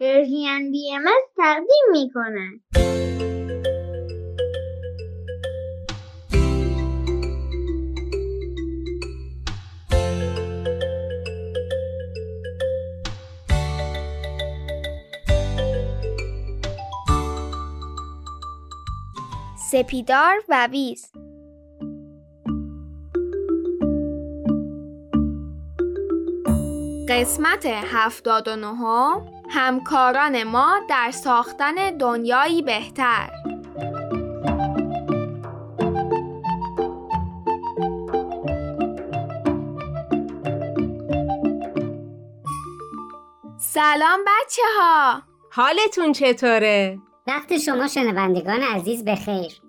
پرژین بی ام تقدیم می کنند. سپیدار و ویز قسمت هفتاد و نهم همکاران ما در ساختن دنیایی بهتر. سلام بچه ها حالتون چطوره؟ وقت شما شنوندگان عزیز بخیر.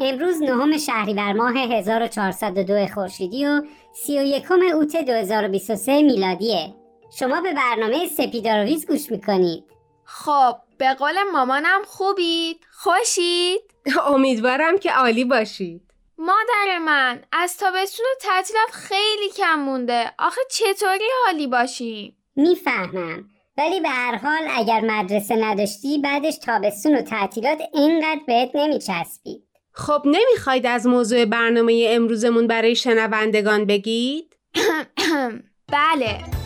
امروز نهم شهریور ماه 1402 خورشیدی و 31 اوت 2023 میلادیه. شما به برنامه سپیدارویز گوش می‌کنید خب به قول مامانم خوبید؟ خوشید؟ امیدوارم که عالی باشید مادر من از تابستون و تعطیلات خیلی کم مونده آخه چطوری حالی باشیم؟ می‌فهمم ولی به هر حال اگر مدرسه نداشتی بعدش تابستون و تعطیلات اینقدر بهت نمیچسبید خب نمی‌خواید از موضوع برنامه امروزمون برای شنوندگان بگید؟ بله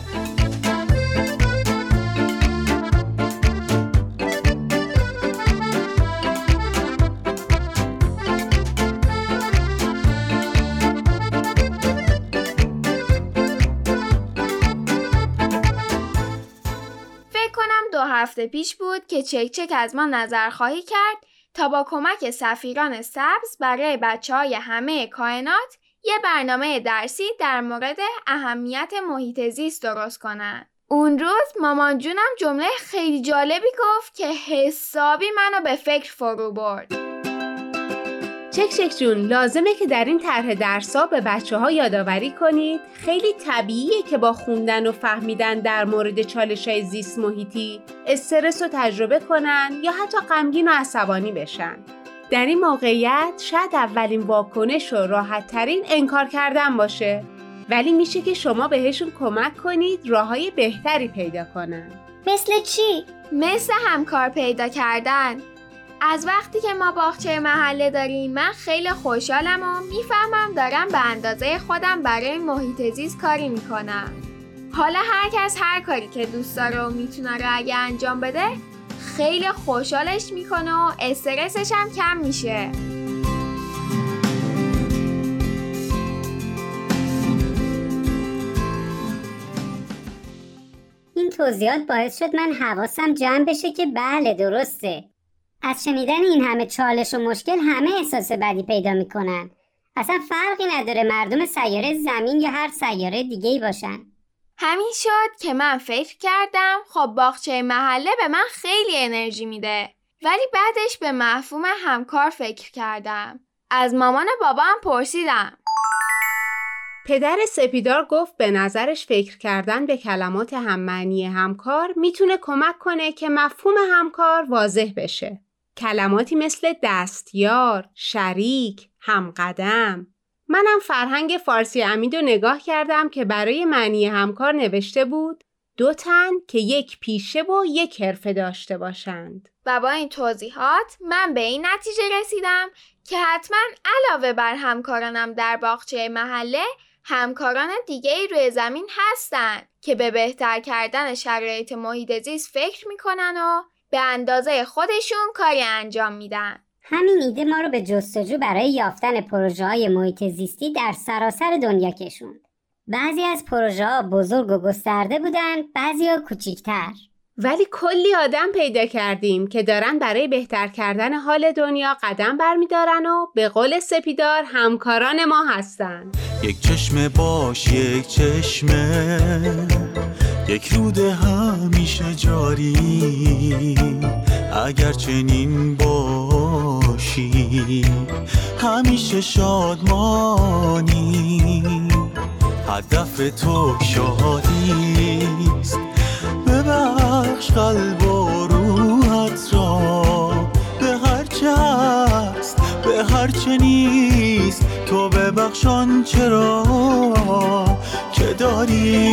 دو هفته پیش بود که چک چک از ما نظر خواهی کرد تا با کمک سفیران سبز برای بچه های همه کائنات یه برنامه درسی در مورد اهمیت محیط زیست درست کنن. اون روز مامان جونم جمله خیلی جالبی گفت که حسابی منو به فکر فرو برد. چک چک جون لازمه که در این طرح درسا به بچه ها یادآوری کنید. خیلی طبیعیه که با خوندن و فهمیدن در مورد چالش های زیست محیطی استرس رو تجربه کنن یا حتی غمگین و عصبانی بشن. در این موقعیت شاید اولین واکنش و راحت ترین انکار کردن باشه. ولی میشه که شما بهشون کمک کنید راه های بهتری پیدا کنن. مثل چی؟ مثل همکار پیدا کردن. از وقتی که ما باغچه محله داریم من خیلی خوشحالم و می‌فهمم دارم به اندازه خودم برای محیط زیست کاری می‌کنم. حالا هر کس هر کاری که دوست داره و می‌تونه رو اگه انجام بده خیلی خوشحالش می‌کنه و استرسش هم کم میشه. این توضیحات باعث شد من حواسم جمع بشه که بله درسته. از شنیدن این همه چالش و مشکل همه احساس بدی پیدا می‌کنن. اصلا فرقی نداره مردم سیاره زمین یا هر سیاره دیگه ای باشن. همین شد که من فکر کردم خب باغچه محله به من خیلی انرژی میده. ولی بعدش به مفهوم همکار فکر کردم. از مامان بابام پرسیدم. پدر سپیدار گفت به نظرش فکر کردن به کلمات هممعنی همکار می‌تونه کمک کنه که مفهوم همکار واضح بشه. کلماتی مثل دستیار، شریک، همقدم. منم فرهنگ فارسی امید رو نگاه کردم که برای معنی همکار نوشته بود دو تن که یک پیشه و یک حرفه داشته باشند. و با این توضیحات من به این نتیجه رسیدم که حتما علاوه بر همکارانم در باغچه محله همکاران دیگه ای روی زمین هستن که به بهتر کردن شرایط محیط زیست فکر می‌کنن و به اندازه خودشون کاری انجام میدن. همین ایده ما رو به جستجو برای یافتن پروژه های محیط زیستی در سراسر دنیا کشوند. بعضی از پروژه ها بزرگ و گسترده بودن، بعضی ها کوچیکتر. ولی کلی آدم پیدا کردیم که دارن برای بهتر کردن حال دنیا قدم برمیدارن و به قول سپیدار همکاران ما هستن. یک چشمه باش یک چشمه یک رود همیشه جاری. اگر چنین باشی همیشه شادمانی. هدف تو شادیست ببخش قلب و روحت را. به هر هست به هر چه نیست تو ببخشان چرا. که داری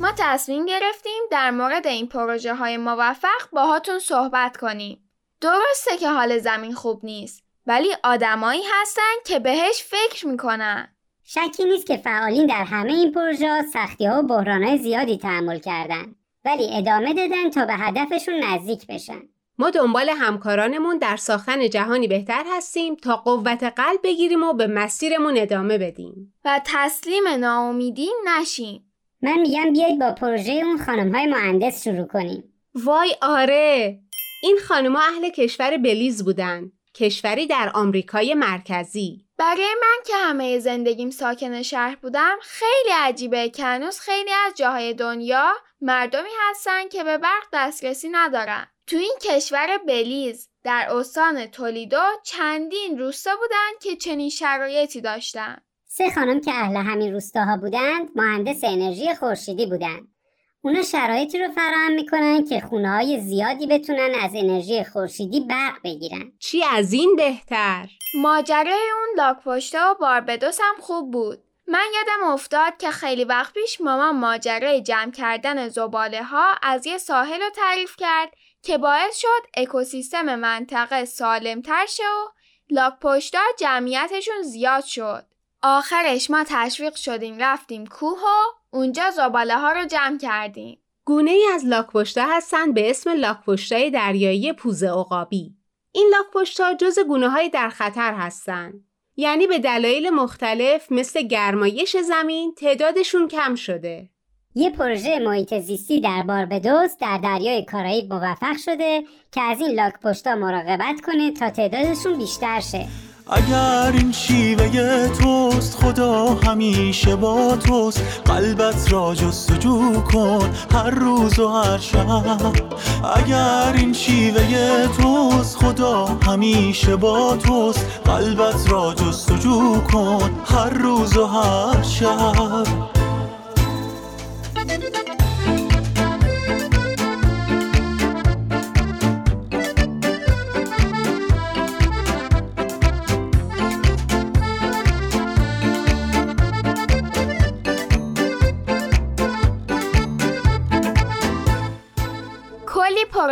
ما تصمیم گرفتیم در مورد این پروژه های موفق باهاتون صحبت کنیم. درسته که حال زمین خوب نیست ولی آدمایی هستن که بهش فکر می‌کنن. شکی نیست که فعالین در همه این پروژه سختی ها و بحران های زیادی تحمل کردن ولی ادامه دادن تا به هدفشون نزدیک بشن. ما دنبال همکارانمون در ساختن جهانی بهتر هستیم تا قوت قلب بگیریم و به مسیرمون ادامه بدیم. و تسلیم ناامیدی نشیم. من میگم بیایید با پروژه اون خانم های مهندس شروع کنیم. وای آره این خانمها اهل کشور بلیز بودن کشوری در آمریکای مرکزی برای من که همه زندگیم ساکن شهر بودم خیلی عجیبه که هنوز خیلی از جاهای دنیا مردمی هستن که به برق دسترسی ندارن تو این کشور بلیز در استان تولیدو چندین روستا بودن که چنین شرایطی داشتن سه خانم که اهل همین روستاها بودند مهندس انرژی خورشیدی بودند. اونا شرایطی رو فراهم می‌کنن که خونه های زیادی بتونن از انرژی خورشیدی برق بگیرن. چی از این بهتر ماجرای اون لاکپشته و باربدوس هم خوب بود من یادم افتاد که خیلی وقت پیش مامان ماجرای جمع کردن زباله ها از یه ساحل رو تعریف کرد که باعث شد اکوسیستم منطقه سالمتر شه و لاکپشتا جمعیتشون زیاد شد. آخرش ما تشویق شدیم رفتیم کوه و اونجا زباله ها رو جمع کردیم. گونه ای از لاکپشتا هستند به اسم لاکپشتای دریایی پوزه عقابی. این لاکپشتا جز گونه های در خطر هستند. یعنی به دلایل مختلف مثل گرمایش زمین تعدادشون کم شده. یه پروژه محیط زیستی در باربدوس در دریای کارائیب موفق شده که از این لاک پشتا مراقبت کنه تا تعدادشون بیشتر شه. اگر این شیوه توست خدا همیشه با توست. قلبت را جستجو کن هر روز و هر شب. اگر این شیوه توست خدا همیشه با توست. قلبت را جستجو کن هر روز و هر شب.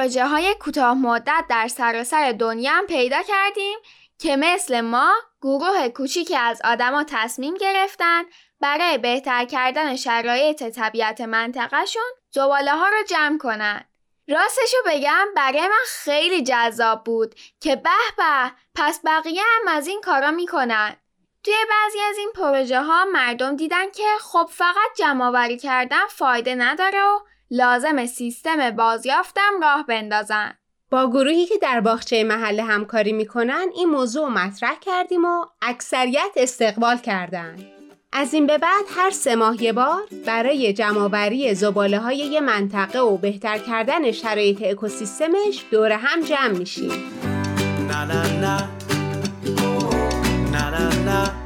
پروژه های کوتاه مدت در سراسر دنیا هم پیدا کردیم که مثل ما گروه کوچیکی از آدما تصمیم گرفتن برای بهتر کردن شرایط طبیعت منطقهشون زباله ها رو جمع کنن. راستشو بگم برای من خیلی جذاب بود که به به پس بقیه هم از این کارا می‌کنن. توی بعضی از این پروژه ها مردم دیدن که خب فقط جمع آوری کردن فایده نداره و لازم سیستم بازیافتم راه بندازن. با گروهی که در باغچه محله همکاری می‌کنن این موضوع رو مطرح کردیم و اکثریت استقبال کردن. از این به بعد هر سه ماه یه بار برای جمعآوری زباله های یه منطقه و بهتر کردن شرایط اکوسیستمش دور هم جمع میشیم. نه نه نه نه نه نه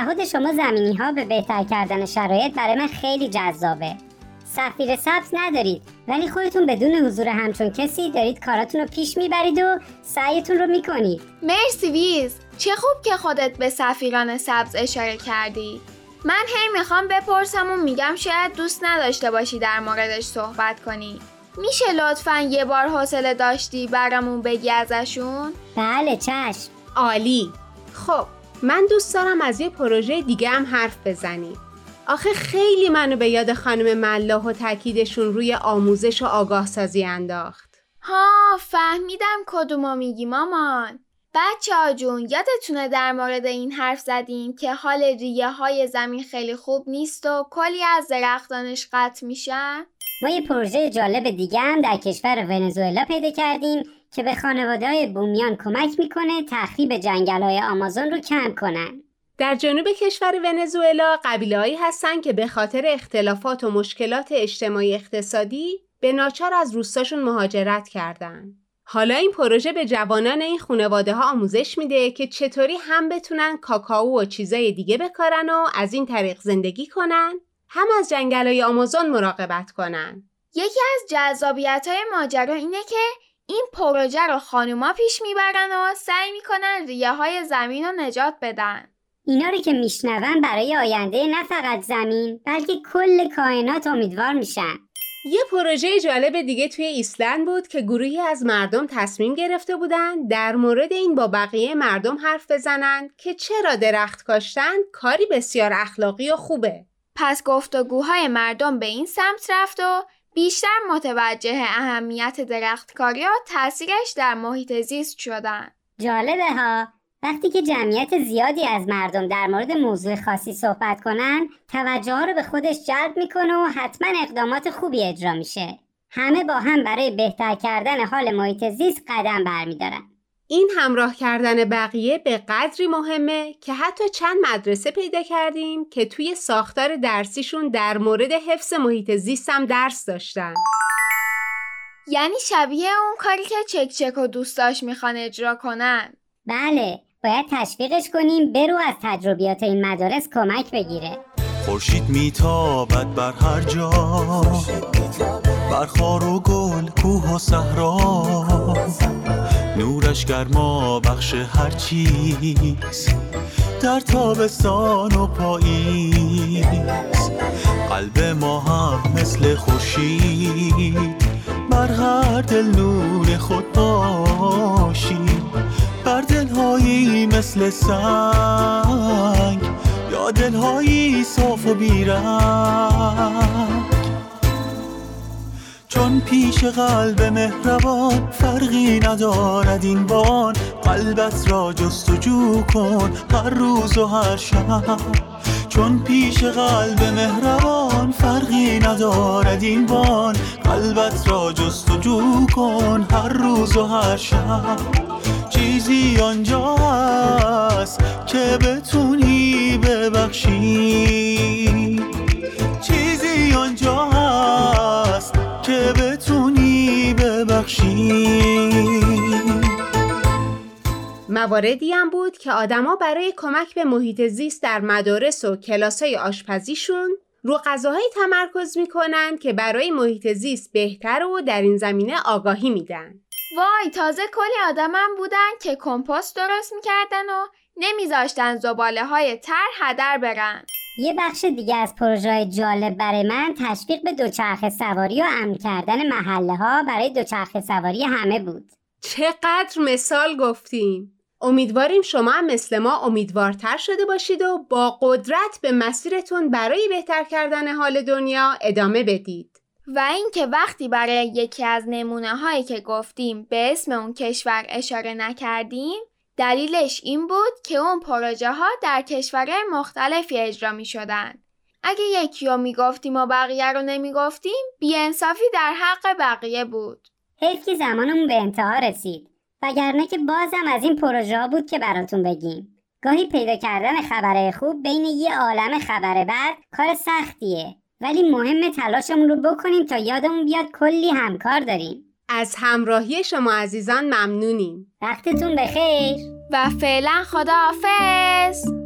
تعهد شما زمینی ها به بهتر کردن شرایط برای من خیلی جذابه. سفیر سبز ندارید ولی خودتون بدون حضور همچون کسی دارید کاراتون رو پیش می‌برید و سعیتون رو می‌کنید. مرسی ویز چه خوب که خودت به سفیران سبز اشاره کردی من هی می‌خوام بپرسم و میگم شاید دوست نداشته باشی در موردش صحبت کنی میشه لطفا یه بار حوصله داشتی برامون بگی ازشون؟ بله چشم. عالی خب من دوست دارم از یه پروژه دیگه هم حرف بزنیم. آخه خیلی منو به یاد خانم ملاح و تاکیدشون روی آموزش و آگاه سازی انداخت. ها فهمیدم کدومو میگی مامان. بچه ها جون یادتونه در مورد این حرف زدیم که حال ریه های زمین خیلی خوب نیست و کلی از درختانش قطع میشن؟ ما یه پروژه جالب دیگه هم در کشور ونزوئلا پیدا کردیم که به خانواده های بومیان کمک می‌کنه تخریب جنگل های آمازون رو کم کنن. در جنوب کشور ونزوئلا قبیله‌ای هستن که به خاطر اختلافات و مشکلات اجتماعی اقتصادی به ناچار از روستاشون مهاجرت کردن. حالا این پروژه به جوانان این خانواده ها آموزش میده که چطوری هم بتونن کاکائو و چیزای دیگه بکارن و از این طریق زندگی کنن هم از جنگلای آمازون مراقبت کنن. یکی از جذابیت های ماجرا اینه که این پروژه رو خانوما پیش می‌برن و سعی می‌کنن ریه های زمین رو نجات بدن. اینا رو که میشنون برای آینده نه فقط زمین بلکه کل کائنات امیدوار میشن یه پروژه جالب دیگه توی ایسلند بود که گروهی از مردم تصمیم گرفته بودن در مورد این با بقیه مردم حرف بزنن که چرا درخت کاشتن کاری بسیار اخلاقی و خوبه. پس گفتگوهای مردم به این سمت رفت و بیشتر متوجه اهمیت درختکاری و تاثیرش در محیط زیست شدن. جالبه ها. وقتی که جمعیت زیادی از مردم در مورد موضوع خاصی صحبت کنن توجه ها رو به خودش جلب می‌کنه و حتما اقدامات خوبی اجرا میشه. همه با هم برای بهتر کردن حال محیط زیست قدم برمیدارن. این همراه کردن بقیه به قدری مهمه که حتی چند مدرسه پیدا کردیم که توی ساختار درسیشون در مورد حفظ محیط زیست هم درس داشتن. یعنی شبیه اون کاری که چک چک و دوستاش می‌خوان اجرا کنن. بله باید تشویقش کنیم برو از تجربیات این مدارس کمک بگیره. خورشید میتابد بر هر جا. بر خار و گل کوه و صحرا. نورش گرما بخش هر چیز در تابستان و پاییز. قلب ما هم مثل خورشید بر هر دل نور خود باشید بر دلهایی مثل سنگ یا دلهایی صاف و بیرنگ. پیش قلب مهربان فرقی ندارد این بان قلبت را جستجو کن هر روز و هر شب. چون پیش قلب مهربان فرقی ندارد این بان قلبت را جستجو کن هر روز و هر شب. چیزی آنجا هست که بتونی ببخشی. ببخشی مواردی هم بود که آدما برای کمک به محیط زیست در مدارس و کلاسای آشپزیشون رو غذاهایی تمرکز می‌کنن که برای محیط زیست بهتر و در این زمینه آگاهی میدن. وای تازه کلی آدمم بودن که کمپوست درست می‌کردن و نمیذاشتن زباله های تر هدر برن. یه بخش دیگه از پروژه جالب برای من تشویق به دوچرخه سواری و امن کردن محله ها برای دوچرخه سواری همه بود. چقدر مثال گفتیم. امیدواریم شما هم مثل ما امیدوارتر شده باشید و با قدرت به مسیرتون برای بهتر کردن حال دنیا ادامه بدید. و اینکه وقتی برای یکی از نمونه هایی که گفتیم به اسم اون کشور اشاره نکردیم دلیلش این بود که اون پروژه ها در کشورهای مختلفی اجرا می شدن. اگه یکی رو می گفتیم و بقیه رو نمی گفتیم بیانصافی در حق بقیه بود. حیف که زمانمون به انتها رسید وگرنه که بازم از این پروژه ها بود که براتون بگیم گاهی پیدا کردن خبره خوب بین یه عالم خبر بد کار سختیه ولی مهم تلاشمون رو بکنیم تا یادمون بیاد کلی همکار داریم. از همراهی شما عزیزان ممنونیم. وقتتون بخیر. و فعلا خداحافظ.